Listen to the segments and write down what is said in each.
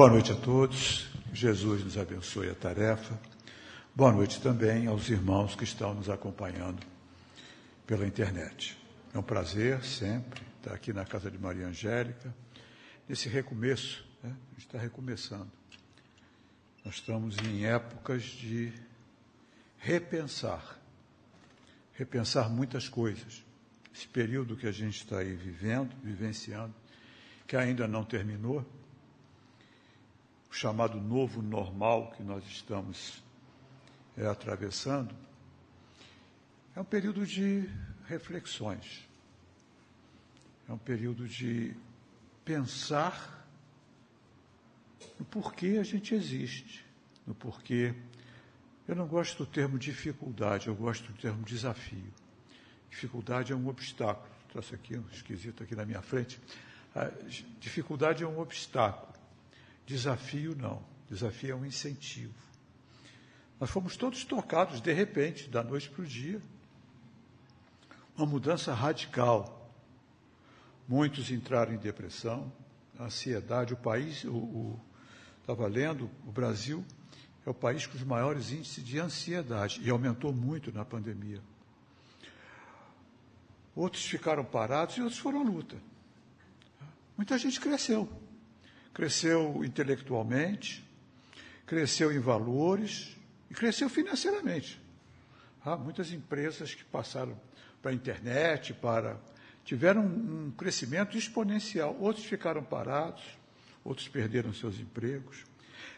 Boa noite a todos. Jesus nos abençoe a tarefa. Boa noite também aos irmãos que estão nos acompanhando pela internet. É um prazer sempre estar aqui na casa de Maria Angélica, nesse recomeço, né? a gente está recomeçando. Nós estamos em épocas de repensar, repensar muitas coisas. Esse período que a gente está aí vivendo, vivenciando, que ainda não terminou, o chamado novo normal que nós estamos é, atravessando, é um período de reflexões, é um período de pensar no porquê a gente existe, no porquê. Eu não gosto do termo dificuldade, eu gosto do termo desafio. Dificuldade é um obstáculo. Trouxe aqui um esquisito aqui na minha frente. A dificuldade é um obstáculo. Desafio não. Desafio é um incentivo. Nós fomos todos tocados de repente, da noite para o dia. Uma mudança radical. Muitos entraram em depressão, ansiedade. O país, o, estava lendo, o Brasil é o país com os maiores índices de ansiedade e aumentou muito na pandemia. Outros ficaram parados e outros foram à luta. Muita gente cresceu cresceu intelectualmente, cresceu em valores e cresceu financeiramente. Há muitas empresas que passaram para a internet, para tiveram um crescimento exponencial. Outros ficaram parados, outros perderam seus empregos.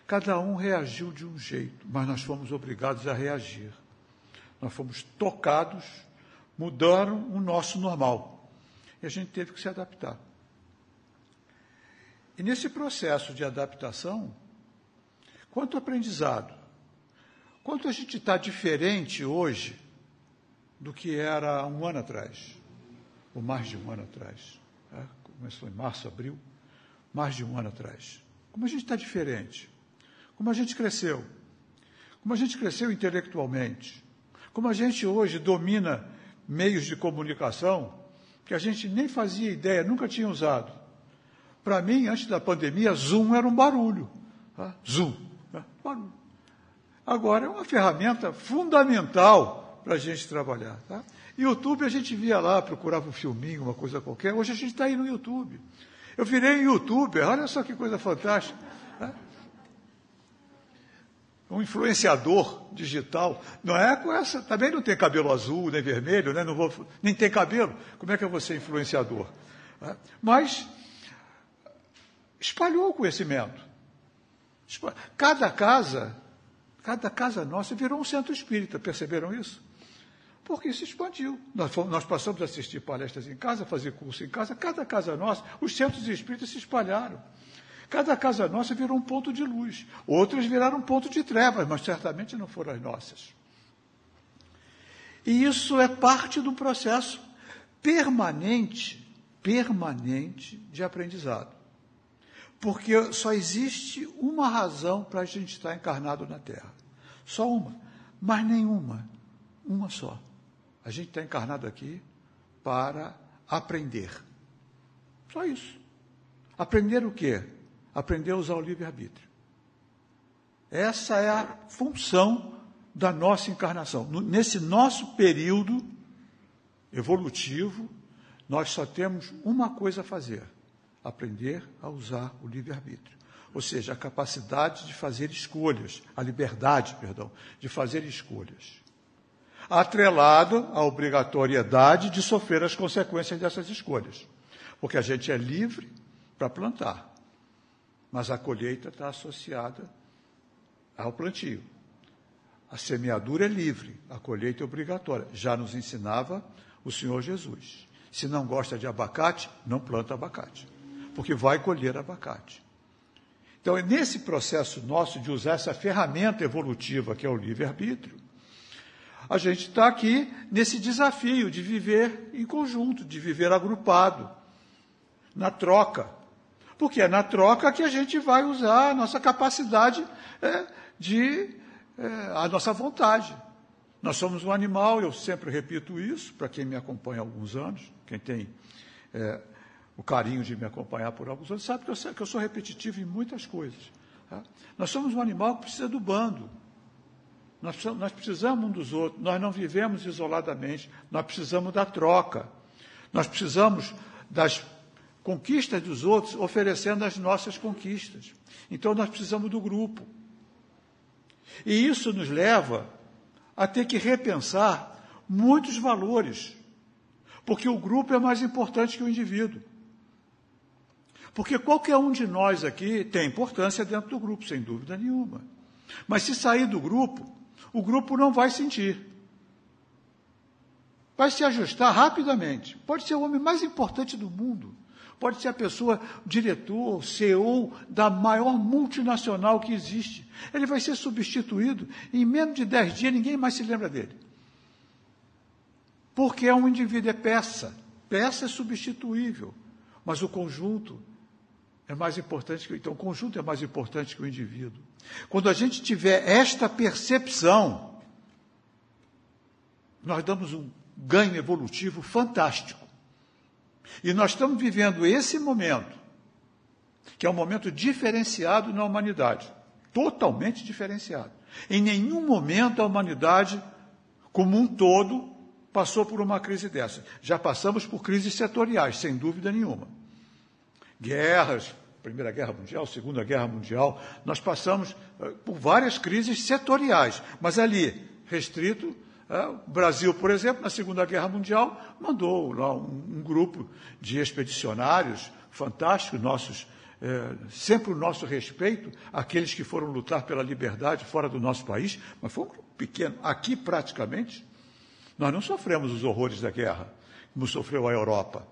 Cada um reagiu de um jeito, mas nós fomos obrigados a reagir. Nós fomos tocados, mudaram o nosso normal. E a gente teve que se adaptar. E nesse processo de adaptação, quanto aprendizado, quanto a gente está diferente hoje do que era um ano atrás, ou mais de um ano atrás. É? Começou em março, abril, mais de um ano atrás. Como a gente está diferente, como a gente cresceu, como a gente cresceu intelectualmente, como a gente hoje domina meios de comunicação que a gente nem fazia ideia, nunca tinha usado. Para mim, antes da pandemia, Zoom era um barulho. Tá? Zoom. Né? Barulho. Agora é uma ferramenta fundamental para a gente trabalhar. Tá? YouTube a gente via lá, procurava um filminho, uma coisa qualquer. Hoje a gente está aí no YouTube. Eu virei youtuber, olha só que coisa fantástica. Tá? Um influenciador digital. Não é com essa. Também não tem cabelo azul, nem vermelho, né? não vou, nem tem cabelo. Como é que eu vou ser influenciador? Tá? Mas espalhou o conhecimento. Cada casa, cada casa nossa virou um centro espírita, perceberam isso? Porque se expandiu. Nós, fomos, nós passamos a assistir palestras em casa, fazer curso em casa, cada casa nossa, os centros espíritas se espalharam. Cada casa nossa virou um ponto de luz. Outras viraram um ponto de trevas, mas certamente não foram as nossas. E isso é parte do processo permanente, permanente de aprendizado. Porque só existe uma razão para a gente estar encarnado na Terra. Só uma. Mas nenhuma. Uma só. A gente está encarnado aqui para aprender. Só isso. Aprender o quê? Aprender a usar o livre-arbítrio. Essa é a função da nossa encarnação. Nesse nosso período evolutivo, nós só temos uma coisa a fazer: aprender a usar o livre-arbítrio. Ou seja, a capacidade de fazer escolhas, a liberdade, perdão, de fazer escolhas. Atrelado à obrigatoriedade de sofrer as consequências dessas escolhas. Porque a gente é livre para plantar, mas a colheita está associada ao plantio. A semeadura é livre, a colheita é obrigatória. Já nos ensinava o Senhor Jesus. Se não gosta de abacate, não planta abacate porque vai colher abacate. Então, é nesse processo nosso de usar essa ferramenta evolutiva que é o livre-arbítrio, a gente está aqui nesse desafio de viver em conjunto, de viver agrupado, na troca. Porque é na troca que a gente vai usar a nossa capacidade é, de. É, a nossa vontade. Nós somos um animal, eu sempre repito isso, para quem me acompanha há alguns anos, quem tem é, o carinho de me acompanhar por alguns anos, sabe que eu, que eu sou repetitivo em muitas coisas. Tá? Nós somos um animal que precisa do bando. Nós precisamos, nós precisamos um dos outros, nós não vivemos isoladamente, nós precisamos da troca. Nós precisamos das conquistas dos outros oferecendo as nossas conquistas. Então nós precisamos do grupo. E isso nos leva a ter que repensar muitos valores, porque o grupo é mais importante que o indivíduo. Porque qualquer um de nós aqui tem importância dentro do grupo, sem dúvida nenhuma. Mas se sair do grupo, o grupo não vai sentir. Vai se ajustar rapidamente. Pode ser o homem mais importante do mundo. Pode ser a pessoa, diretor, CEO da maior multinacional que existe. Ele vai ser substituído. Em menos de dez dias, ninguém mais se lembra dele. Porque é um indivíduo, é peça. Peça é substituível. Mas o conjunto é mais importante que então o conjunto é mais importante que o indivíduo. Quando a gente tiver esta percepção, nós damos um ganho evolutivo fantástico. E nós estamos vivendo esse momento, que é um momento diferenciado na humanidade, totalmente diferenciado. Em nenhum momento a humanidade, como um todo, passou por uma crise dessa. Já passamos por crises setoriais, sem dúvida nenhuma. Guerras, Primeira Guerra Mundial, Segunda Guerra Mundial, nós passamos uh, por várias crises setoriais, mas ali, restrito, uh, o Brasil, por exemplo, na Segunda Guerra Mundial, mandou lá um, grupo de expedicionários fantásticos, nossos, uh, sempre o nosso respeito, aqueles que foram lutar pela liberdade fora do nosso país, mas foi um grupo pequeno. Aqui, praticamente, nós não sofremos os horrores da guerra, como sofreu a Europa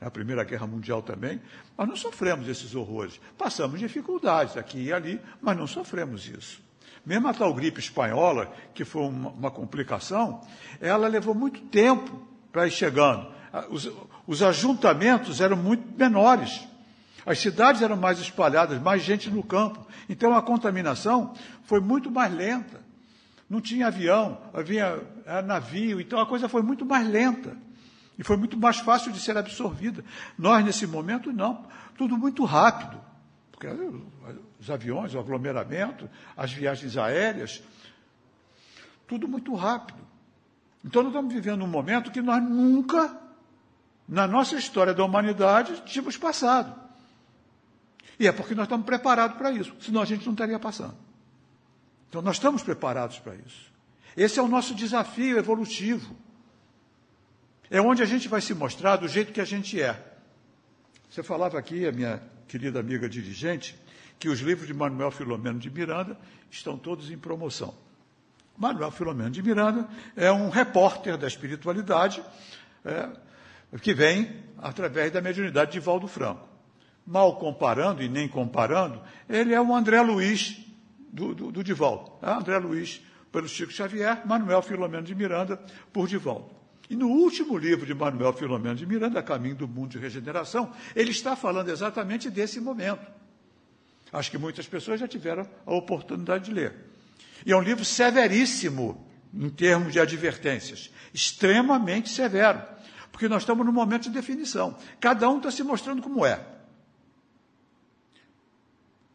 a Primeira Guerra Mundial também, mas não sofremos esses horrores. Passamos dificuldades aqui e ali, mas não sofremos isso. Mesmo a tal gripe espanhola, que foi uma, uma complicação, ela levou muito tempo para ir chegando. Os, os ajuntamentos eram muito menores. As cidades eram mais espalhadas, mais gente no campo. Então a contaminação foi muito mais lenta. Não tinha avião, havia navio, então a coisa foi muito mais lenta. E foi muito mais fácil de ser absorvida. Nós, nesse momento, não. Tudo muito rápido. Porque os aviões, o aglomeramento, as viagens aéreas, tudo muito rápido. Então, nós estamos vivendo um momento que nós nunca, na nossa história da humanidade, tínhamos passado. E é porque nós estamos preparados para isso, senão a gente não estaria passando. Então, nós estamos preparados para isso. Esse é o nosso desafio evolutivo. É onde a gente vai se mostrar do jeito que a gente é. Você falava aqui, a minha querida amiga dirigente, que os livros de Manuel Filomeno de Miranda estão todos em promoção. Manuel Filomeno de Miranda é um repórter da espiritualidade é, que vem através da mediunidade de Valdo Franco. Mal comparando e nem comparando, ele é o André Luiz do, do, do Divaldo. É André Luiz pelo Chico Xavier, Manuel Filomeno de Miranda por Divaldo. E no último livro de Manuel Filomeno de Miranda, Caminho do Mundo de Regeneração, ele está falando exatamente desse momento. Acho que muitas pessoas já tiveram a oportunidade de ler. E é um livro severíssimo em termos de advertências, extremamente severo, porque nós estamos num momento de definição. Cada um está se mostrando como é.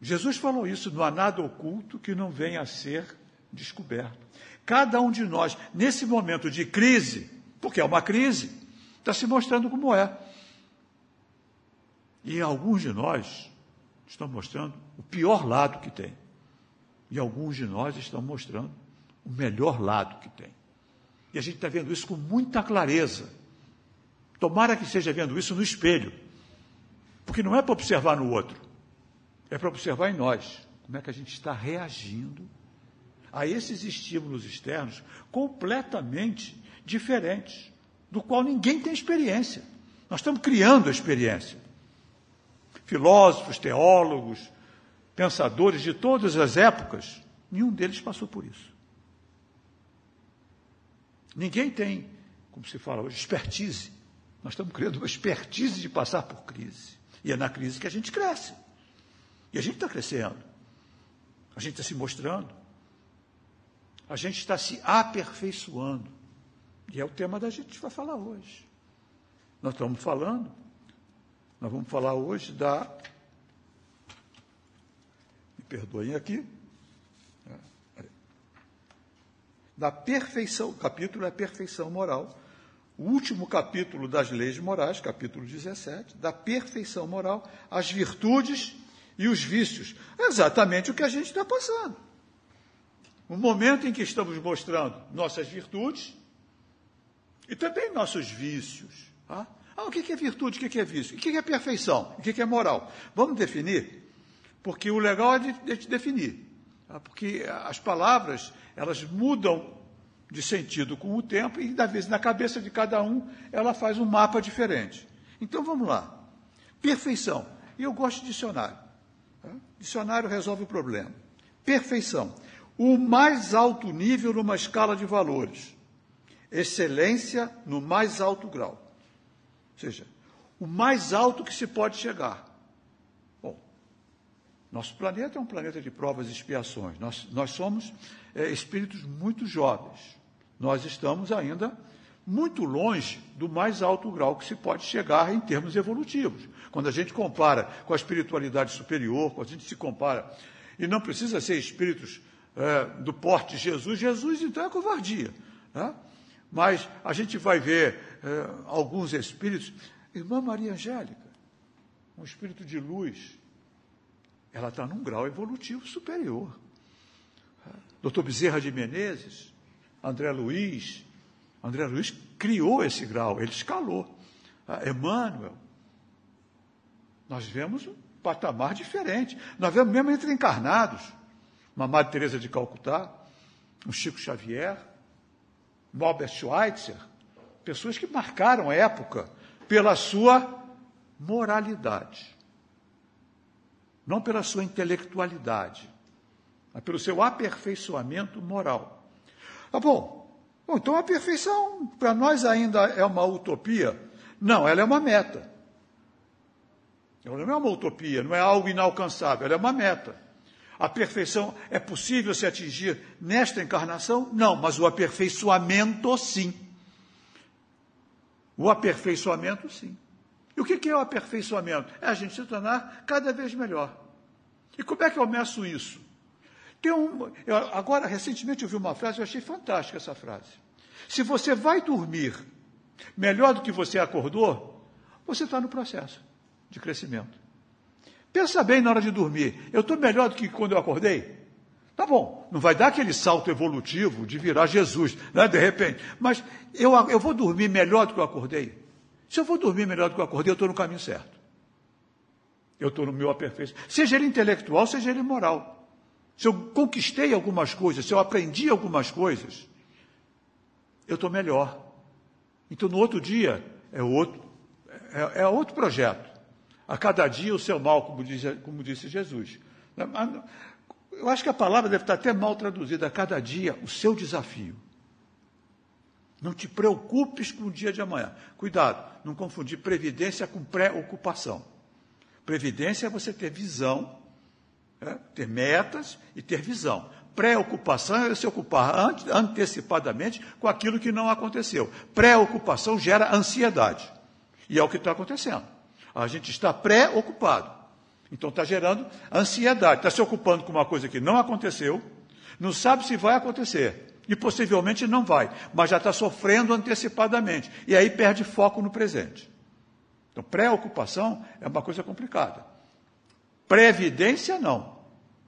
Jesus falou isso: não há nada oculto que não venha a ser descoberto. Cada um de nós, nesse momento de crise, porque é uma crise. Está se mostrando como é. E alguns de nós estão mostrando o pior lado que tem. E alguns de nós estão mostrando o melhor lado que tem. E a gente está vendo isso com muita clareza. Tomara que esteja vendo isso no espelho. Porque não é para observar no outro, é para observar em nós. Como é que a gente está reagindo a esses estímulos externos completamente diferentes, do qual ninguém tem experiência. Nós estamos criando a experiência. Filósofos, teólogos, pensadores de todas as épocas, nenhum deles passou por isso. Ninguém tem, como se fala hoje, expertise. Nós estamos criando uma expertise de passar por crise. E é na crise que a gente cresce. E a gente está crescendo. A gente está se mostrando. A gente está se aperfeiçoando. E é o tema da gente vai falar hoje. Nós estamos falando Nós vamos falar hoje da. Me perdoem aqui. Da perfeição. O capítulo é perfeição moral. O último capítulo das leis morais, capítulo 17, da perfeição moral, as virtudes e os vícios. É exatamente o que a gente está passando. O momento em que estamos mostrando nossas virtudes e também nossos vícios. Tá? Ah, o que é virtude, o que é vício? O que é perfeição? O que é moral? Vamos definir? Porque o legal é de, de definir. Tá? Porque as palavras, elas mudam de sentido com o tempo e, da vez, na cabeça de cada um, ela faz um mapa diferente. Então, vamos lá. Perfeição. E eu gosto de dicionário. Tá? Dicionário resolve o problema. Perfeição. O mais alto nível numa escala de valores. Excelência no mais alto grau seja, o mais alto que se pode chegar. Bom, nosso planeta é um planeta de provas e expiações. Nós, nós somos é, espíritos muito jovens. Nós estamos ainda muito longe do mais alto grau que se pode chegar em termos evolutivos. Quando a gente compara com a espiritualidade superior, quando a gente se compara, e não precisa ser espíritos é, do porte de Jesus, Jesus então é covardia. Né? Mas a gente vai ver é, alguns espíritos. Irmã Maria Angélica, um espírito de luz, ela está num grau evolutivo superior. Doutor Bezerra de Menezes, André Luiz, André Luiz criou esse grau, ele escalou. Emmanuel, nós vemos um patamar diferente. Nós vemos mesmo entre encarnados. Uma Madre Teresa de Calcutá, um Chico Xavier, Albert Schweitzer, pessoas que marcaram a época pela sua moralidade, não pela sua intelectualidade, mas pelo seu aperfeiçoamento moral. Tá bom. bom então a perfeição para nós ainda é uma utopia? Não, ela é uma meta. Ela não é uma utopia, não é algo inalcançável, ela é uma meta. A perfeição é possível se atingir nesta encarnação? Não, mas o aperfeiçoamento sim. O aperfeiçoamento sim. E o que é o aperfeiçoamento? É a gente se tornar cada vez melhor. E como é que eu meço isso? Tem um, eu, agora, recentemente, eu vi uma frase, eu achei fantástica essa frase. Se você vai dormir melhor do que você acordou, você está no processo de crescimento. Pensa bem na hora de dormir. Eu estou melhor do que quando eu acordei? Tá bom, não vai dar aquele salto evolutivo de virar Jesus, né, de repente. Mas eu, eu vou dormir melhor do que eu acordei? Se eu vou dormir melhor do que eu acordei, eu estou no caminho certo. Eu estou no meu aperfeiçoamento. Seja ele intelectual, seja ele moral. Se eu conquistei algumas coisas, se eu aprendi algumas coisas, eu estou melhor. Então, no outro dia, é outro, é, é outro projeto. A cada dia o seu mal, como, diz, como disse Jesus. Eu acho que a palavra deve estar até mal traduzida. A cada dia o seu desafio. Não te preocupes com o dia de amanhã. Cuidado, não confundir previdência com preocupação. Previdência é você ter visão, é, ter metas e ter visão. Preocupação é se ocupar antecipadamente com aquilo que não aconteceu. Preocupação gera ansiedade. E é o que está acontecendo. A gente está preocupado. Então está gerando ansiedade, está se ocupando com uma coisa que não aconteceu, não sabe se vai acontecer. E possivelmente não vai, mas já está sofrendo antecipadamente. E aí perde foco no presente. Então, preocupação é uma coisa complicada. Previdência, não.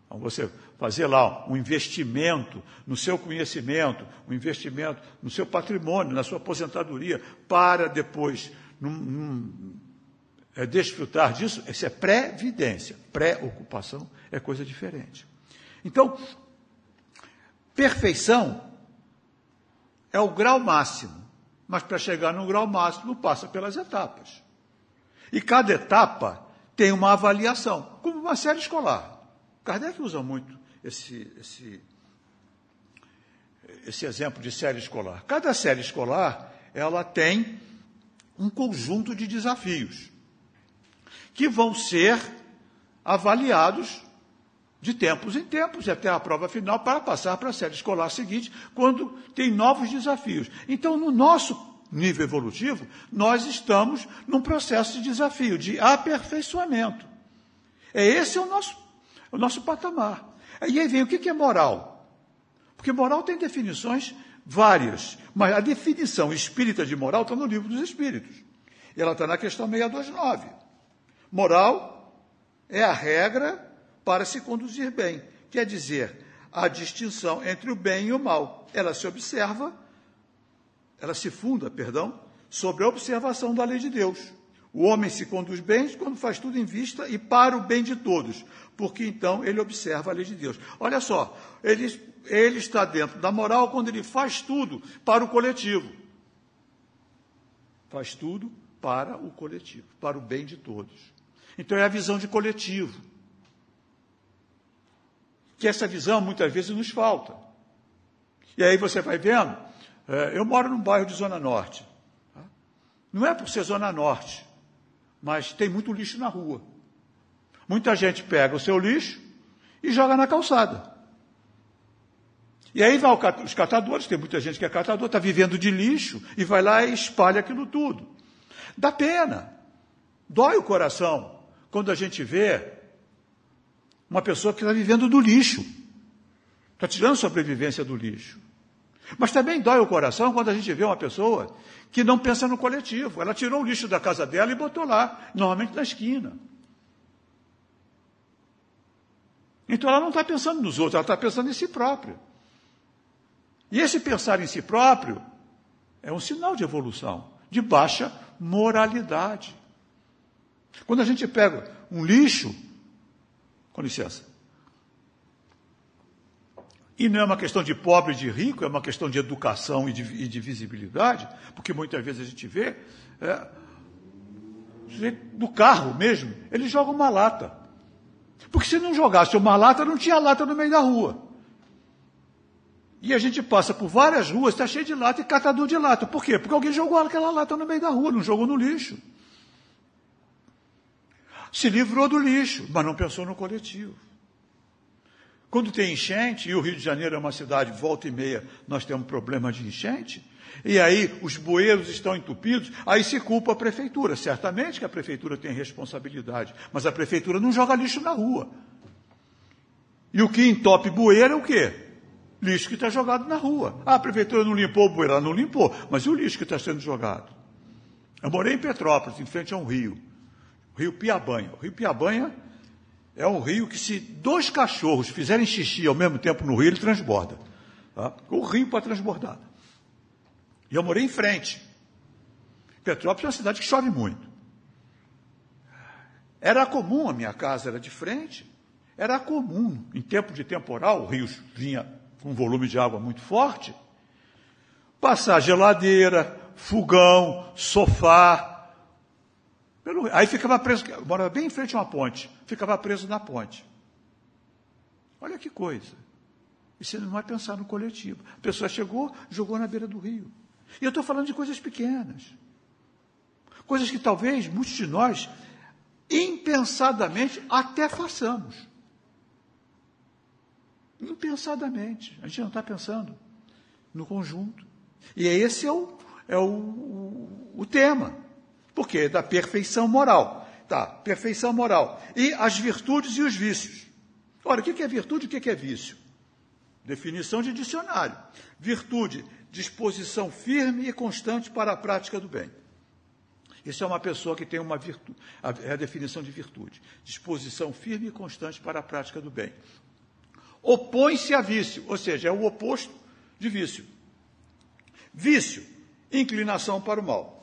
Então, você fazer lá um investimento no seu conhecimento, um investimento no seu patrimônio, na sua aposentadoria, para depois, num, num, é, desfrutar disso, isso é previdência. Pré-ocupação é coisa diferente. Então, perfeição é o grau máximo, mas para chegar no grau máximo passa pelas etapas. E cada etapa tem uma avaliação, como uma série escolar. Kardec usa muito esse, esse, esse exemplo de série escolar. Cada série escolar ela tem um conjunto de desafios que vão ser avaliados de tempos em tempos, até a prova final, para passar para a série escolar seguinte, quando tem novos desafios. Então, no nosso, nível evolutivo, nós estamos num processo de desafio, de aperfeiçoamento. É esse o nosso, o nosso patamar. E aí vem o que é moral? Porque moral tem definições várias, mas a definição espírita de moral está no livro dos Espíritos. Ela está na questão 629. Moral é a regra para se conduzir bem. Quer dizer, a distinção entre o bem e o mal. Ela se observa, ela se funda, perdão, sobre a observação da lei de Deus. O homem se conduz bem quando faz tudo em vista e para o bem de todos, porque então ele observa a lei de Deus. Olha só, ele, ele está dentro da moral quando ele faz tudo para o coletivo. Faz tudo para o coletivo, para o bem de todos. Então é a visão de coletivo. Que essa visão muitas vezes nos falta. E aí você vai vendo, é, eu moro num bairro de Zona Norte. Não é por ser Zona Norte, mas tem muito lixo na rua. Muita gente pega o seu lixo e joga na calçada. E aí vai os catadores, tem muita gente que é catador, está vivendo de lixo e vai lá e espalha aquilo tudo. Dá pena, dói o coração quando a gente vê uma pessoa que está vivendo do lixo, está tirando sobrevivência do lixo. Mas também dói o coração quando a gente vê uma pessoa que não pensa no coletivo. Ela tirou o lixo da casa dela e botou lá, normalmente na esquina. Então ela não está pensando nos outros, ela está pensando em si própria. E esse pensar em si próprio é um sinal de evolução, de baixa moralidade. Quando a gente pega um lixo, com licença, e não é uma questão de pobre e de rico, é uma questão de educação e de, e de visibilidade, porque muitas vezes a gente vê é, do carro mesmo, ele joga uma lata. Porque se não jogasse uma lata, não tinha lata no meio da rua. E a gente passa por várias ruas, está cheio de lata e catador de lata. Por quê? Porque alguém jogou aquela lata no meio da rua, não jogou no lixo. Se livrou do lixo, mas não pensou no coletivo. Quando tem enchente, e o Rio de Janeiro é uma cidade, volta e meia, nós temos problema de enchente, e aí os bueiros estão entupidos, aí se culpa a prefeitura. Certamente que a prefeitura tem responsabilidade, mas a prefeitura não joga lixo na rua. E o que entope bueiro é o quê? Lixo que está jogado na rua. Ah, a prefeitura não limpou o bueiro, ela não limpou, mas e o lixo que está sendo jogado? Eu morei em Petrópolis, em frente a um rio, rio Piabanha. O rio Piabanha é um rio que, se dois cachorros fizerem xixi ao mesmo tempo no rio, ele transborda. Tá? O rio para transbordar. E eu morei em frente. Petrópolis é uma cidade que chove muito. Era comum, a minha casa era de frente, era comum, em tempo de temporal, o rio vinha com um volume de água muito forte, passar geladeira, fogão, sofá, pelo, aí ficava preso, morava bem em frente a uma ponte, ficava preso na ponte. Olha que coisa. Você não vai pensar no coletivo. A pessoa chegou, jogou na beira do rio. E eu estou falando de coisas pequenas. Coisas que talvez muitos de nós, impensadamente, até façamos. Impensadamente. A gente não está pensando no conjunto. E esse é o, é o, o, o tema. Porque é da perfeição moral. Tá, perfeição moral. E as virtudes e os vícios. Ora, o que é virtude e o que é vício? Definição de dicionário. Virtude, disposição firme e constante para a prática do bem. Isso é uma pessoa que tem uma virtude, é a definição de virtude. Disposição firme e constante para a prática do bem. Opõe-se a vício, ou seja, é o oposto de vício. Vício, inclinação para o mal.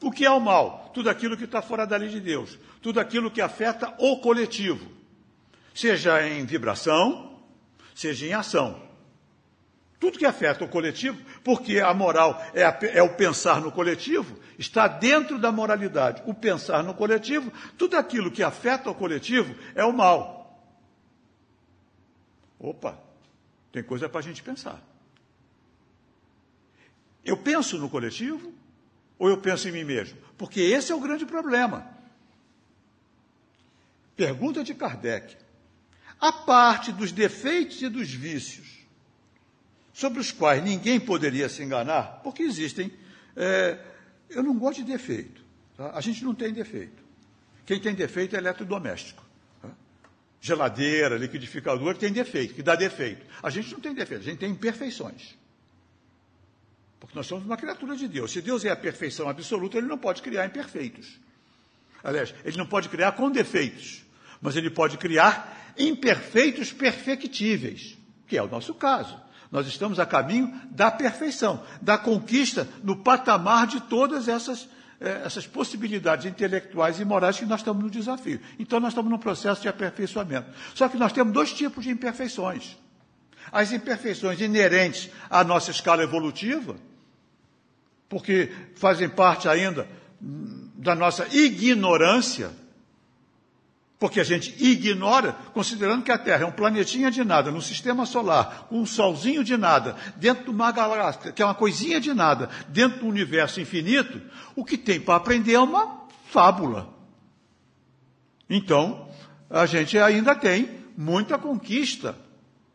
O que é o mal? Tudo aquilo que está fora da lei de Deus. Tudo aquilo que afeta o coletivo. Seja em vibração, seja em ação. Tudo que afeta o coletivo, porque a moral é, a, é, o pensar no coletivo, está dentro da moralidade. O pensar no coletivo, tudo aquilo que afeta o coletivo é o mal. Opa, tem coisa para a gente pensar. Eu penso no coletivo ou eu penso em mim mesmo? Porque esse é o grande problema. Pergunta de Kardec. A parte dos defeitos e dos vícios, sobre os quais ninguém poderia se enganar, porque existem É, eu não gosto de defeito. Tá? A gente não tem defeito. Quem tem defeito é eletrodoméstico. Tá? Geladeira, liquidificador tem defeito, que dá defeito. A gente não tem defeito, a gente tem imperfeições. Porque nós somos uma criatura de Deus. Se Deus é a perfeição absoluta, ele não pode criar imperfeitos. Aliás, ele não pode criar com defeitos, mas ele pode criar imperfeitos perfectíveis, que é o nosso caso. Nós estamos a caminho da perfeição, da conquista no patamar de todas essas, eh, essas possibilidades intelectuais e morais que nós estamos no desafio. Então, nós estamos num processo de aperfeiçoamento. Só que nós temos dois tipos de imperfeições. As imperfeições inerentes à nossa escala evolutiva, porque fazem parte ainda da nossa ignorância, porque a gente ignora, considerando que a Terra é um planetinha de nada, no sistema solar, um solzinho de nada, dentro de uma galáxia, que é uma coisinha de nada, dentro do universo infinito, o que tem para aprender é uma fábula. Então, a gente ainda tem muita conquista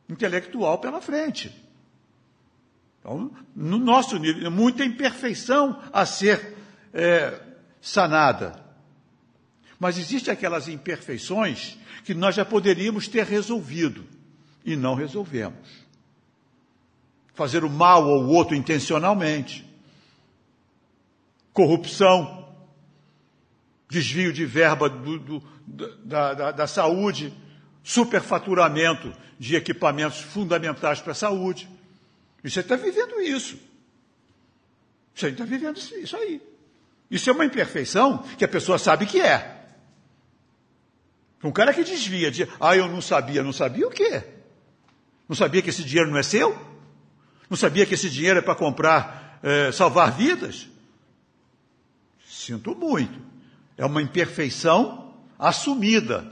intelectual pela frente. Então, no nosso nível, muita imperfeição a ser é, sanada. Mas existem aquelas imperfeições que nós já poderíamos ter resolvido e não resolvemos. Fazer o mal ao outro intencionalmente. Corrupção. Desvio de verba do, do, da, da, da saúde. Superfaturamento de equipamentos fundamentais para a saúde. E você está vivendo isso. Você está vivendo isso aí. Isso é uma imperfeição que a pessoa sabe que é. Um cara que desvia de, ah, eu não sabia, não sabia o quê? Não sabia que esse dinheiro não é seu? Não sabia que esse dinheiro é para comprar, é, salvar vidas? Sinto muito. É uma imperfeição assumida,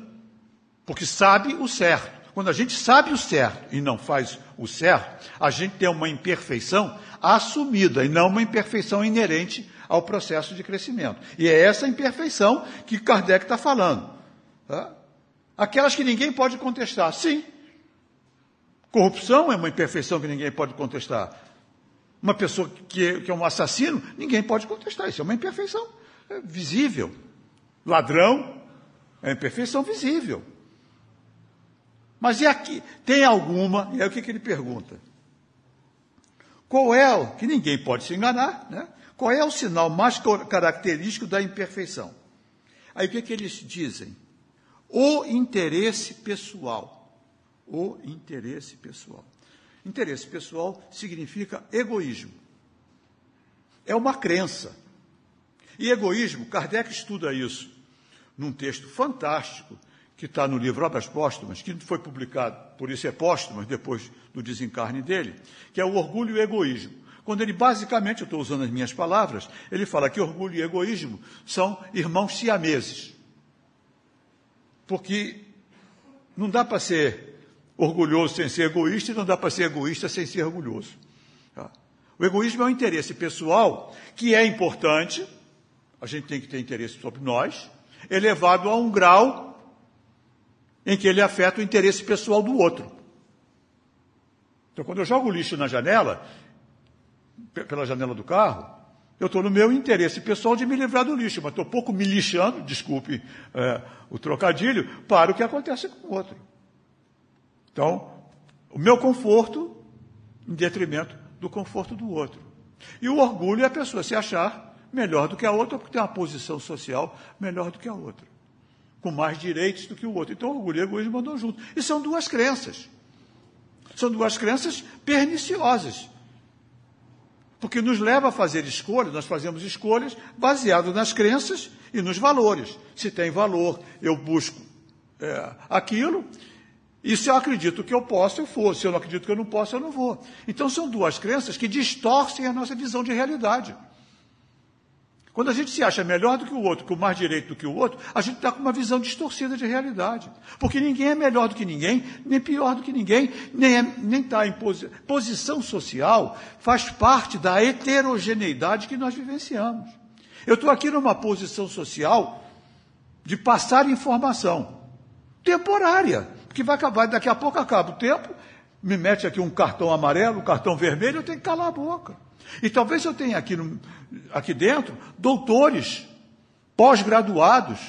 porque sabe o certo. Quando a gente sabe o certo e não faz o certo, a gente tem uma imperfeição assumida e não uma imperfeição inerente ao processo de crescimento. E é essa imperfeição que Kardec está falando. Tá? Aquelas que ninguém pode contestar. Sim. Corrupção é uma imperfeição que ninguém pode contestar. Uma pessoa que é, que é um assassino, ninguém pode contestar. Isso é uma imperfeição é visível. Ladrão é imperfeição visível. Mas e aqui? Tem alguma? E aí o que, que ele pergunta? Qual é o, que ninguém pode se enganar, né? Qual é o sinal mais característico da imperfeição? Aí o que, que eles dizem? O interesse pessoal. O interesse pessoal. Interesse pessoal significa egoísmo. É uma crença. E egoísmo, Kardec estuda isso num texto fantástico que está no livro Obras Póstumas, que foi publicado, por isso é póstumas, depois do desencarne dele, que é o orgulho e o egoísmo. Quando ele basicamente, eu estou usando as minhas palavras, ele fala que orgulho e egoísmo são irmãos siameses. Porque não dá para ser orgulhoso sem ser egoísta e não dá para ser egoísta sem ser orgulhoso. Tá? O egoísmo é um interesse pessoal que é importante, a gente tem que ter interesse sobre nós, elevado a um grau em que ele afeta o interesse pessoal do outro. Então, quando eu jogo lixo na janela, pela janela do carro, eu estou no meu interesse pessoal de me livrar do lixo, mas estou pouco me lixando, desculpe é, o trocadilho, para o que acontece com o outro. Então, o meu conforto em detrimento do conforto do outro. E o orgulho é a pessoa se achar melhor do que a outra, porque tem uma posição social melhor do que a outra, com mais direitos do que o outro. Então, orgulho e egoísmo andam juntos. E são duas crenças. São duas crenças perniciosas porque nos leva a fazer escolhas, nós fazemos escolhas baseadas nas crenças e nos valores. Se tem valor, eu busco é, aquilo, e se eu acredito que eu posso, eu for. Se eu não acredito que eu não posso, eu não vou. Então são duas crenças que distorcem a nossa visão de realidade. Quando a gente se acha melhor do que o outro, com mais direito do que o outro, a gente está com uma visão distorcida de realidade. Porque ninguém é melhor do que ninguém, nem pior do que ninguém, nem está é, em posi posição social, faz parte da heterogeneidade que nós vivenciamos. Eu estou aqui numa posição social de passar informação temporária, que vai acabar, daqui a pouco acaba o tempo, me mete aqui um cartão amarelo, um cartão vermelho, eu tenho que calar a boca. E talvez eu tenha aqui, no, aqui dentro doutores, pós-graduados.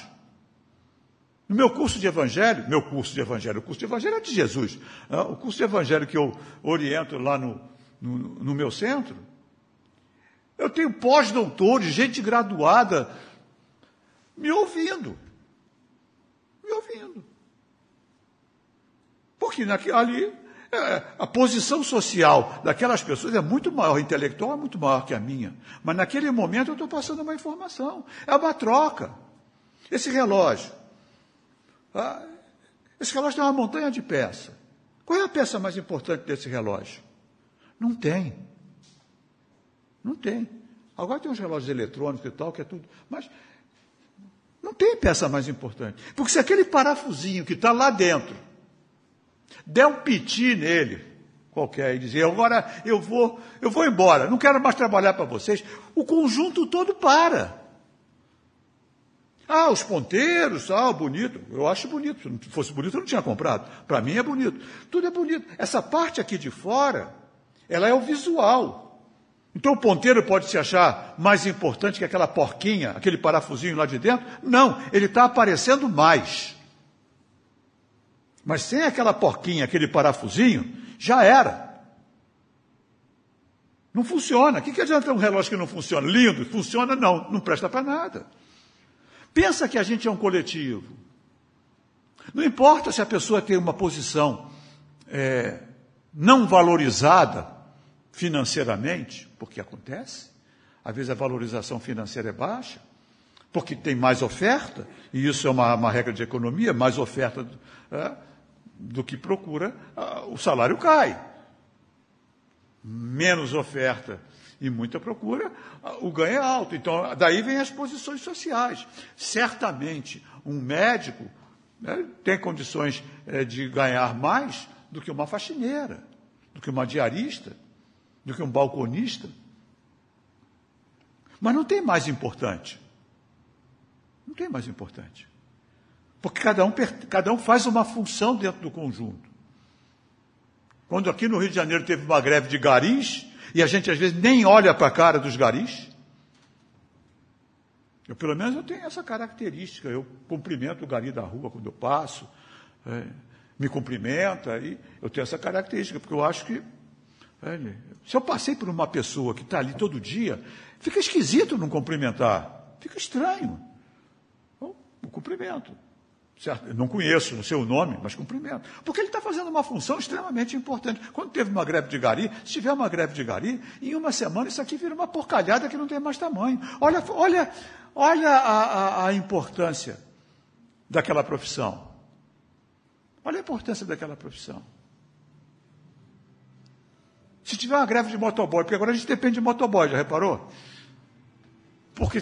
No meu curso de evangelho, meu curso de evangelho, o curso de evangelho é de Jesus. Né? O curso de evangelho que eu oriento lá no, no, no meu centro, eu tenho pós-doutores, gente graduada, me ouvindo. Me ouvindo. Porque ali é, a posição social daquelas pessoas é muito maior, intelectual é muito maior que a minha. Mas naquele momento eu estou passando uma informação. É uma troca. Esse relógio. Ah, esse relógio tem uma montanha de peça. Qual é a peça mais importante desse relógio? Não tem. Não tem. Agora tem uns relógios eletrônicos e tal, que é tudo. Mas não tem peça mais importante. Porque se aquele parafusinho que está lá dentro der um piti nele, qualquer, e dizer, agora eu vou, eu vou embora, não quero mais trabalhar para vocês, o conjunto todo para. Ah, os ponteiros, ah, bonito. Eu acho bonito. Se não fosse bonito, eu não tinha comprado. Para mim é bonito. Tudo é bonito. Essa parte aqui de fora, ela é o visual. Então o ponteiro pode se achar mais importante que aquela porquinha, aquele parafusinho lá de dentro? Não, ele está aparecendo mais. Mas sem aquela porquinha, aquele parafusinho, já era. Não funciona. O que, que adianta um relógio que não funciona? Lindo, funciona? Não, não presta para nada. Pensa que a gente é um coletivo. Não importa se a pessoa tem uma posição é, não valorizada financeiramente, porque acontece, às vezes a valorização financeira é baixa, porque tem mais oferta, e isso é uma, uma regra de economia, mais oferta é, do que procura, o salário cai. Menos oferta e muita procura, o ganho é alto. Então, daí vem as posições sociais. Certamente, um médico né, tem condições é, de ganhar mais do que uma faxineira, do que uma diarista, do que um balconista. Mas não tem mais importante. Não tem mais importante. Porque cada um, cada um faz uma função dentro do conjunto. Quando aqui no Rio de Janeiro teve uma greve de garis, e a gente às vezes nem olha para a cara dos garis, eu, pelo menos eu tenho essa característica. Eu cumprimento o gari da rua quando eu passo, é, me cumprimenta, e eu tenho essa característica, porque eu acho que. É, se eu passei por uma pessoa que está ali todo dia, fica esquisito não cumprimentar. Fica estranho. Então, o cumprimento. Certo? Eu não conheço o seu nome, mas cumprimento. Porque ele está fazendo uma função extremamente importante. Quando teve uma greve de gari, se tiver uma greve de gari, em uma semana isso aqui vira uma porcalhada que não tem mais tamanho. Olha, olha, olha a, a, a importância daquela profissão. Olha a importância daquela profissão. Se tiver uma greve de motoboy, porque agora a gente depende de motoboy, já reparou? Porque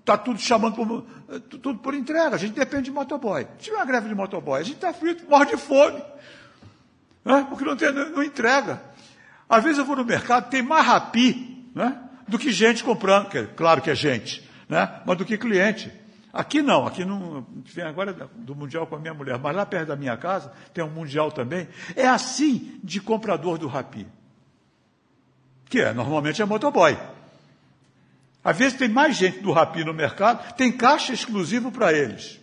Está tudo chamando por, tudo por entrega. A gente depende de motoboy. Se tiver uma greve de motoboy, a gente está frito, morre de fome. Né? Porque não, tem, não, entrega. Às vezes eu vou no mercado, tem mais rapi né? do que gente comprando. Que, claro que é gente, né? mas do que cliente. Aqui não, aqui não. Vem agora do Mundial com a minha mulher, mas lá perto da minha casa tem um Mundial também. É assim de comprador do rapi. Que é, normalmente é motoboy. Às vezes tem mais gente do Rapi no mercado, tem caixa exclusivo para eles.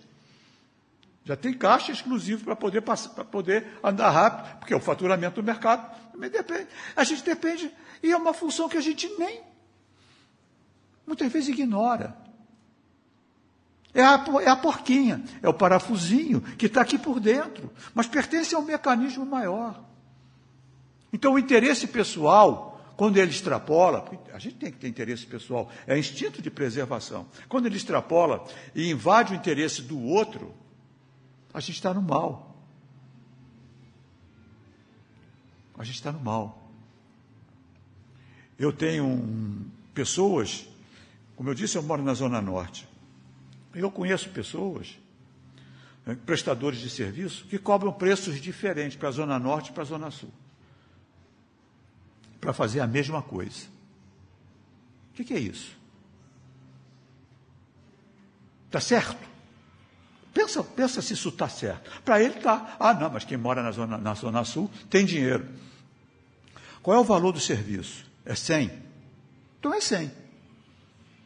Já tem caixa exclusivo para poder, poder andar rápido, porque o faturamento do mercado também depende. A gente depende, e é uma função que a gente nem, muitas vezes ignora. É a, é a porquinha, é o parafusinho que está aqui por dentro, mas pertence a um mecanismo maior. Então, o interesse pessoal quando ele extrapola, a gente tem que ter interesse pessoal, é instinto de preservação. Quando ele extrapola e invade o interesse do outro, a gente está no mal. A gente está no mal. Eu tenho pessoas, como eu disse, eu moro na Zona Norte. Eu conheço pessoas, né, prestadores de serviço, que cobram preços diferentes para a Zona Norte e para a Zona Sul para fazer a mesma coisa. O que, que é isso? Está certo? Pensa, pensa se isso está certo. Para ele está. Ah, não, mas quem mora na zona, na zona Sul tem dinheiro. Qual é o valor do serviço? É 100? Então é 100.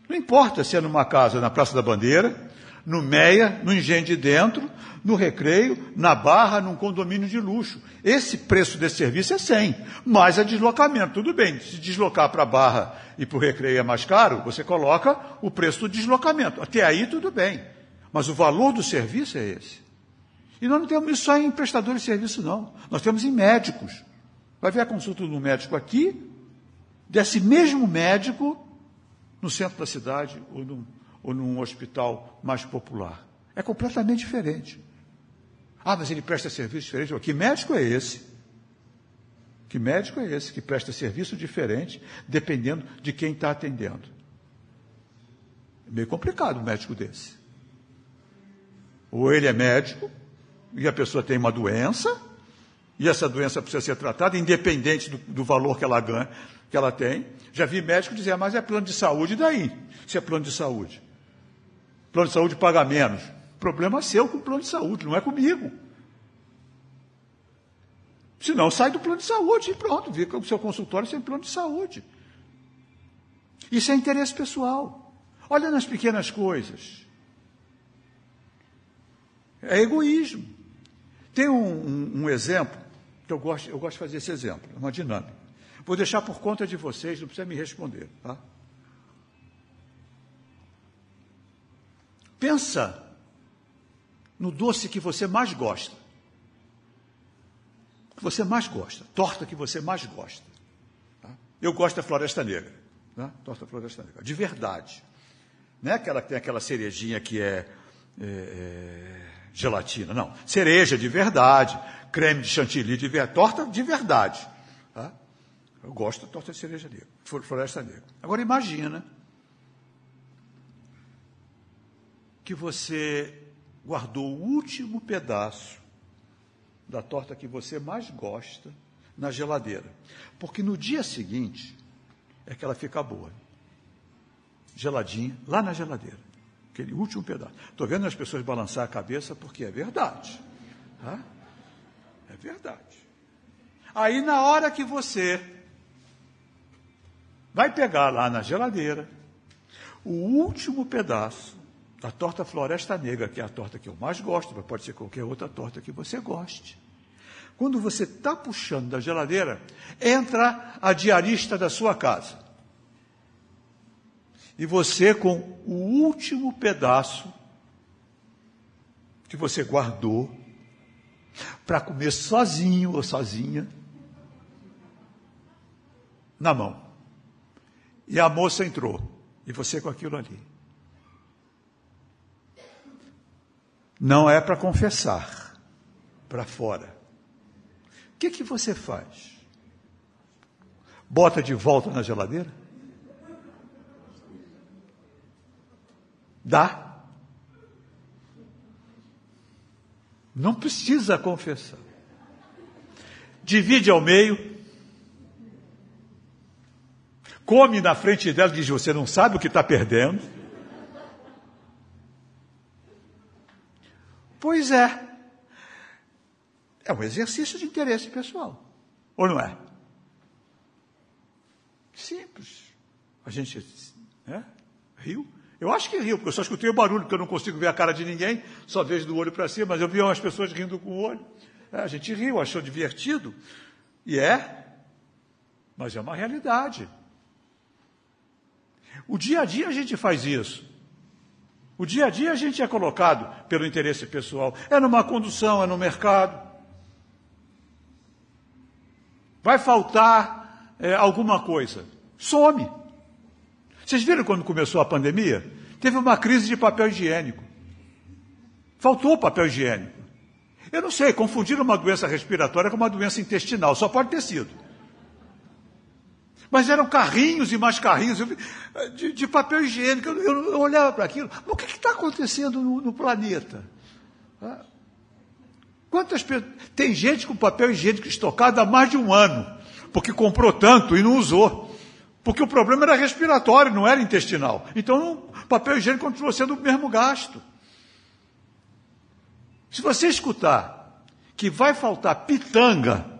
Não importa se é numa casa na Praça da Bandeira, no Meia, no Engenho de Dentro, no Recreio, na Barra, num condomínio de luxo. Esse preço desse serviço é 100, mais a deslocamento. Tudo bem, se deslocar para a Barra e para o Recreio é mais caro, você coloca o preço do deslocamento. Até aí tudo bem. Mas o valor do serviço é esse. E nós não temos isso só em prestadores de serviço, não. Nós temos em médicos. Vai ver a consulta do médico aqui, desse mesmo médico no centro da cidade ou num, ou num hospital mais popular. É completamente diferente. Ah, mas ele presta serviço diferente. Que médico é esse? Que médico é esse que presta serviço diferente dependendo de quem está atendendo? É meio complicado um médico desse. Ou ele é médico e a pessoa tem uma doença e essa doença precisa ser tratada independente do, do valor que ela ganha, que ela tem. Já vi médico dizer, ah, mas é plano de saúde, e daí? Se é plano de saúde. Plano de saúde paga menos. Problema seu com o plano de saúde, não é comigo. Se não, sai do plano de saúde e pronto, fica o seu consultório sem plano de saúde. Isso é interesse pessoal. Olha nas pequenas coisas. É egoísmo. Tem um, um, um exemplo, que eu gosto, eu gosto de fazer esse exemplo, é uma dinâmica. Vou deixar por conta de vocês, não precisa me responder. Tá? Pensa no doce que você mais gosta. Que você mais gosta. Torta que você mais gosta. Tá? Eu gosto da Floresta Negra. Tá? Torta Floresta Negra. De verdade. Não é aquela que tem aquela cerejinha que é, é, é gelatina. Não. Cereja de verdade. Creme de chantilly de verdade. Torta de verdade. Tá? Eu gosto da torta de cereja negra, floresta negra. Agora imagina que você guardou o último pedaço da torta que você mais gosta na geladeira. Porque no dia seguinte é que ela fica boa. Geladinha, lá na geladeira. Aquele último pedaço. Estou vendo as pessoas balançar a cabeça porque é verdade. Tá? É verdade. Aí na hora que você vai pegar lá na geladeira o último pedaço da torta Floresta Negra, que é a torta que eu mais gosto, mas pode ser qualquer outra torta que você goste. Quando você está puxando da geladeira, entra a diarista da sua casa. E você, com o último pedaço que você guardou para comer sozinho ou sozinha, na mão. E a moça entrou. E você com aquilo ali. Não é para confessar, para fora. O que, que você faz? Bota de volta na geladeira? Dá. Não precisa confessar. Divide ao meio come na frente dela e diz: Você não sabe o que está perdendo? Pois é. É um exercício de interesse pessoal. Ou não é? Simples. A gente né, riu. Eu acho que riu, porque eu só escutei o barulho, porque eu não consigo ver a cara de ninguém, só vejo do olho para cima, mas eu vi umas pessoas rindo com o olho. É, a gente riu, achou divertido. E é, mas é uma realidade. O dia a dia a gente faz isso. O dia a dia a gente é colocado pelo interesse pessoal. É numa condução, é no mercado. Vai faltar é, alguma coisa. Some. Vocês viram quando começou a pandemia? Teve uma crise de papel higiênico. Faltou papel higiênico. Eu não sei, confundiram uma doença respiratória com uma doença intestinal. Só pode ter sido. Mas eram carrinhos e mais carrinhos de, de papel higiênico. Eu, eu, eu olhava para aquilo. Mas o que está acontecendo no, no planeta? Quantas. Tem gente com papel higiênico estocado há mais de um ano, porque comprou tanto e não usou. Porque o problema era respiratório, não era intestinal. Então, o papel higiênico continua sendo o mesmo gasto. Se você escutar que vai faltar pitanga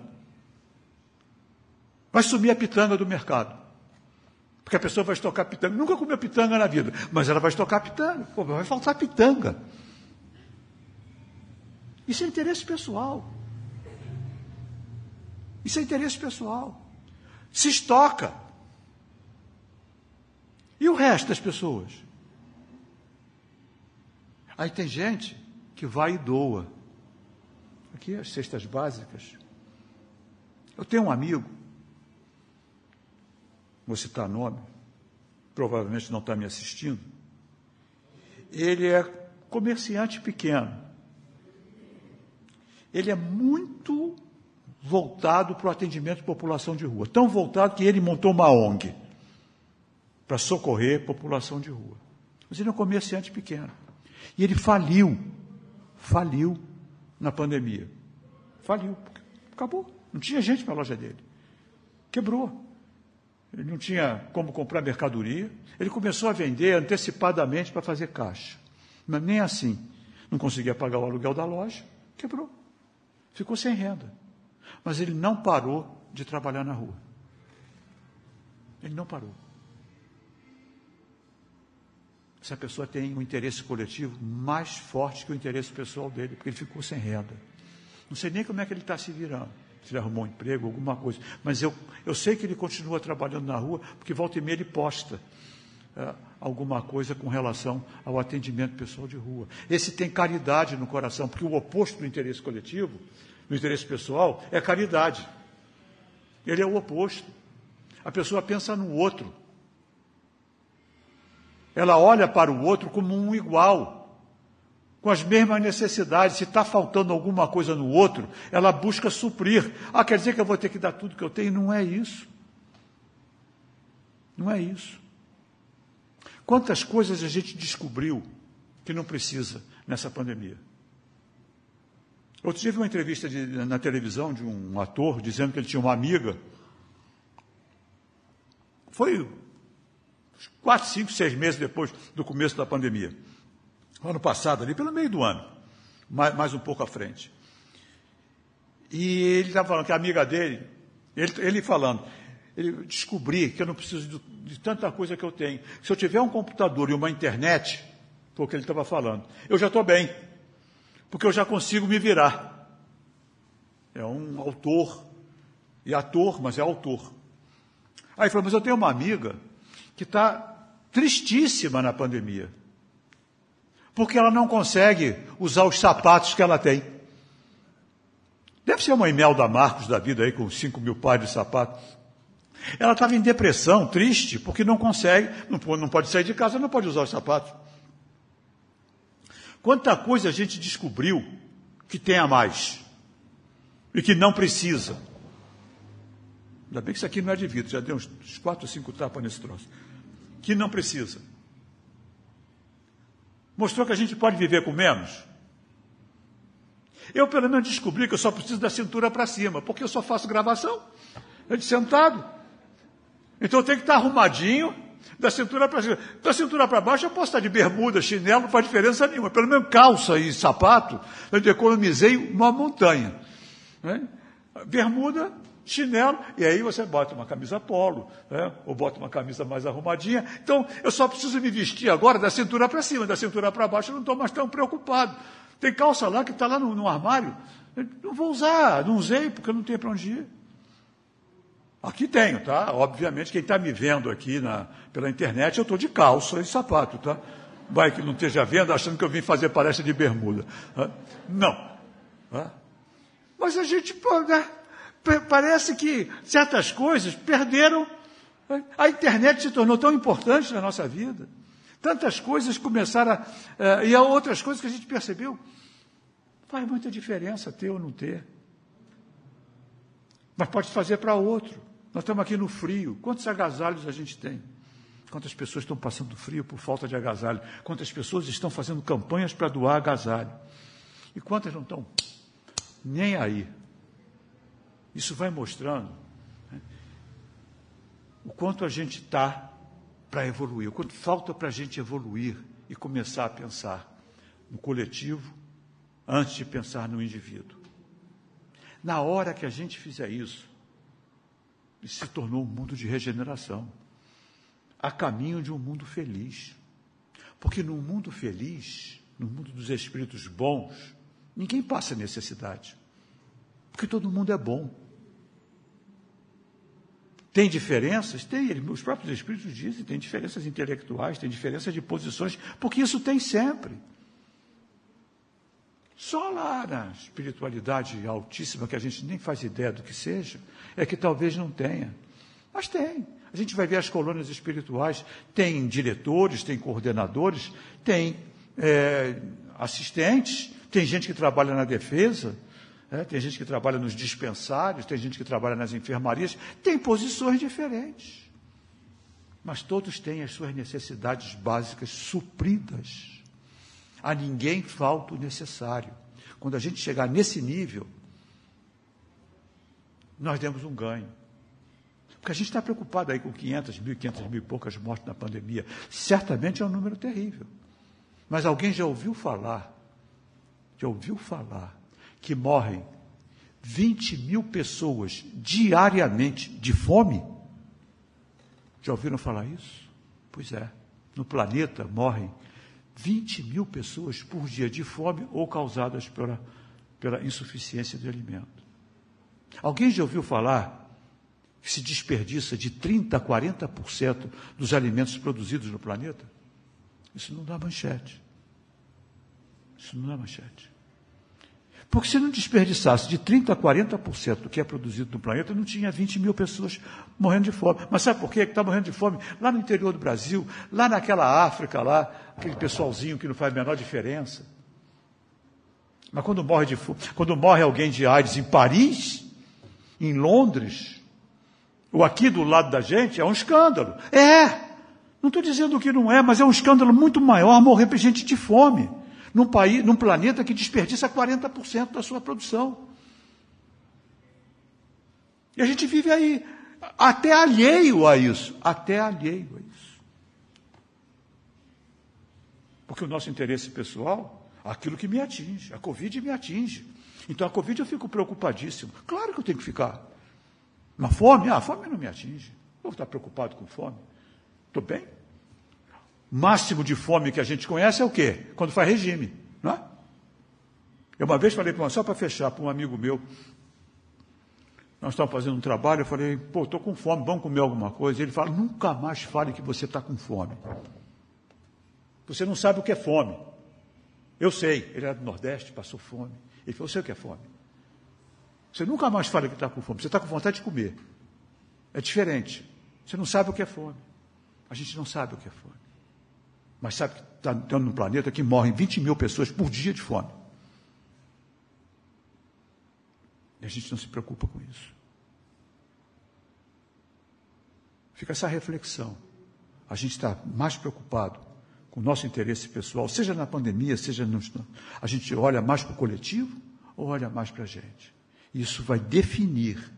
Vai sumir a pitanga do mercado. Porque a pessoa vai estocar pitanga. Nunca comeu pitanga na vida, mas ela vai estocar pitanga. Pô, vai faltar pitanga. Isso é interesse pessoal. Isso é interesse pessoal. Se estoca. E o resto das pessoas? Aí tem gente que vai e doa. Aqui as cestas básicas. Eu tenho um amigo, vou citar nome, provavelmente não está me assistindo. Ele é comerciante pequeno. Ele é muito voltado para o atendimento de população de rua. Tão voltado que ele montou uma ONG para socorrer população de rua. Mas ele é um comerciante pequeno. E ele faliu, faliu na pandemia. Faliu, acabou. Não tinha gente na loja dele. Quebrou. Ele não tinha como comprar mercadoria. Ele começou a vender antecipadamente para fazer caixa. Mas nem assim. Não conseguia pagar o aluguel da loja, quebrou. Ficou sem renda. Mas ele não parou de trabalhar na rua. Ele não parou. Essa pessoa tem um interesse coletivo mais forte que o interesse pessoal dele, porque ele ficou sem renda. Não sei nem como é que ele está se virando. Se ele arrumou um emprego, alguma coisa. Mas eu, eu sei que ele continua trabalhando na rua, porque volta e meia ele posta é, alguma coisa com relação ao atendimento pessoal de rua. Esse tem caridade no coração, porque o oposto do interesse coletivo no interesse pessoal é caridade. Ele é o oposto. A pessoa pensa no outro. Ela olha para o outro como um igual, com as mesmas necessidades. Se está faltando alguma coisa no outro, ela busca suprir. Ah, quer dizer que eu vou ter que dar tudo que eu tenho? Não é isso. Não é isso. Quantas coisas a gente descobriu que não precisa nessa pandemia? Dia vi uma entrevista de, na televisão de um ator dizendo que ele tinha uma amiga. Foi quatro, cinco, seis meses depois do começo da pandemia. Ano passado, ali pelo meio do ano, mais, mais um pouco à frente. E ele estava falando que a amiga dele, ele, ele falando, ele descobri que eu não preciso de, de, tanta coisa que eu tenho. Se eu tiver um computador e uma internet, foi o que ele estava falando, eu já estou bem porque eu já consigo me virar. É um autor, e ator, mas é autor. Aí ele falou, mas eu tenho uma amiga que está tristíssima na pandemia, porque ela não consegue usar os sapatos que ela tem. Deve ser uma Imelda Marcos da vida aí, com 5 mil pares de sapato. Ela estava em depressão, triste, porque não consegue, não, pode sair de casa, não pode usar os sapatos. Quanta coisa a gente descobriu que tem a mais e que não precisa. Ainda bem que isso aqui não é de vidro, já deu uns quatro ou cinco tapas nesse troço. Que não precisa. Mostrou que a gente pode viver com menos. Eu, pelo menos, descobri que eu só preciso da cintura para cima, porque eu só faço gravação. É de sentado. Então eu tenho que estar arrumadinho, da cintura para cima. Da cintura para baixo eu posso estar de bermuda, chinelo, não faz diferença nenhuma. Pelo menos calça e sapato, eu economizei uma montanha. Né? Bermuda, chinelo, e aí você bota uma camisa polo, né? ou bota uma camisa mais arrumadinha. Então, eu só preciso me vestir agora da cintura para cima, da cintura para baixo eu não estou mais tão preocupado. Tem calça lá que está lá no, no armário. Eu não vou usar, não usei, porque não tenho para onde ir. Aqui tenho, tá? Obviamente, quem está me vendo aqui na, pela internet, eu estou de calça e sapato, tá? Vai que não esteja vendo, achando que eu vim fazer palestra de bermuda. Não. Mas a gente, né? Parece que certas coisas perderam. A internet se tornou tão importante na nossa vida. Tantas coisas começaram a. Eh, e há outras coisas que a gente percebeu. Faz muita diferença ter ou não ter. Mas pode fazer para outro. Nós estamos aqui no frio. Quantos agasalhos a gente tem? Quantas pessoas estão passando frio por falta de agasalho? Quantas pessoas estão fazendo campanhas para doar agasalho? E quantas não estão nem aí? Isso vai mostrando né, o quanto a gente está para evoluir, o quanto falta para a gente evoluir e começar a pensar no coletivo antes de pensar no indivíduo. Na hora que a gente fizer isso, e se tornou um mundo de regeneração. A caminho de um mundo feliz. Porque no mundo feliz, no mundo dos espíritos bons, ninguém passa necessidade. Porque todo mundo é bom. Tem diferenças? Tem. Os próprios espíritos dizem, tem diferenças intelectuais, tem diferenças de posições, porque isso tem sempre. Só lá na espiritualidade altíssima, que a gente nem faz ideia do que seja, é que talvez não tenha. Mas tem. A gente vai ver as colônias espirituais, tem diretores, tem coordenadores, tem é, assistentes, tem gente que trabalha na defesa, é, tem gente que trabalha nos dispensários, tem gente que trabalha nas enfermarias, tem posições diferentes. Mas todos têm as suas necessidades básicas supridas. A ninguém falta o necessário. Quando a gente chegar nesse nível, nós demos um ganho. Porque a gente está preocupado aí com 500 mil, 500 mil e poucas mortes na pandemia. Certamente é um número terrível. Mas alguém já ouviu falar, já ouviu falar, que morrem 20 mil pessoas diariamente de fome? Já ouviram falar isso? Pois é. No planeta morrem 20 mil pessoas por dia de fome ou causadas pela, pela insuficiência de alimento. Alguém já ouviu falar que se desperdiça de 30% a 40% dos alimentos produzidos no planeta? Isso não dá manchete. Isso não dá manchete. Porque se não desperdiçasse de 30% a 40% do que é produzido no planeta, não tinha 20 mil pessoas morrendo de fome. Mas sabe por quê que está morrendo de fome? Lá no interior do Brasil, lá naquela África, lá, aquele pessoalzinho que não faz a menor diferença. Mas quando morre, de, quando morre alguém de AIDS em Paris, em Londres, ou aqui do lado da gente, é um escândalo. É! Não estou dizendo que não é, mas é um escândalo muito maior morrer para gente de fome num, país, num planeta que desperdiça 40% da sua produção. E a gente vive aí, até alheio a isso, até alheio a isso. Porque o nosso interesse pessoal, aquilo que me atinge, a Covid me atinge. Então a Covid eu fico preocupadíssimo. Claro que eu tenho que ficar. Na fome, ah, a fome não me atinge. Eu vou estar preocupado com fome. Estou bem? Máximo de fome que a gente conhece é o quê? Quando faz regime. Não é? Eu uma vez falei para só para fechar, para um amigo meu, nós estávamos fazendo um trabalho, eu falei, pô, estou com fome, vamos comer alguma coisa. Ele fala, nunca mais fale que você está com fome. Você não sabe o que é fome. Eu sei, ele era do Nordeste, passou fome. Ele falou, eu sei o que é fome. Você nunca mais fala que está com fome, você está com vontade de comer. É diferente. Você não sabe o que é fome. A gente não sabe o que é fome. Mas sabe que está entrando num planeta que morrem 20 mil pessoas por dia de fome. E a gente não se preocupa com isso. Fica essa reflexão. A gente está mais preocupado com o nosso interesse pessoal, seja na pandemia, seja no. A gente olha mais para o coletivo ou olha mais para a gente? Isso vai definir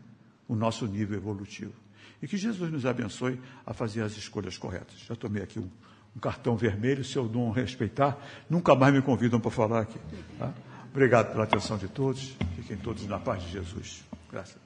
o nosso nível evolutivo. E que Jesus nos abençoe a fazer as escolhas corretas. Já tomei aqui um um cartão vermelho, se eu não respeitar, nunca mais me convidam para falar aqui. Tá? Obrigado pela atenção de todos. Fiquem todos na paz de Jesus. Graças.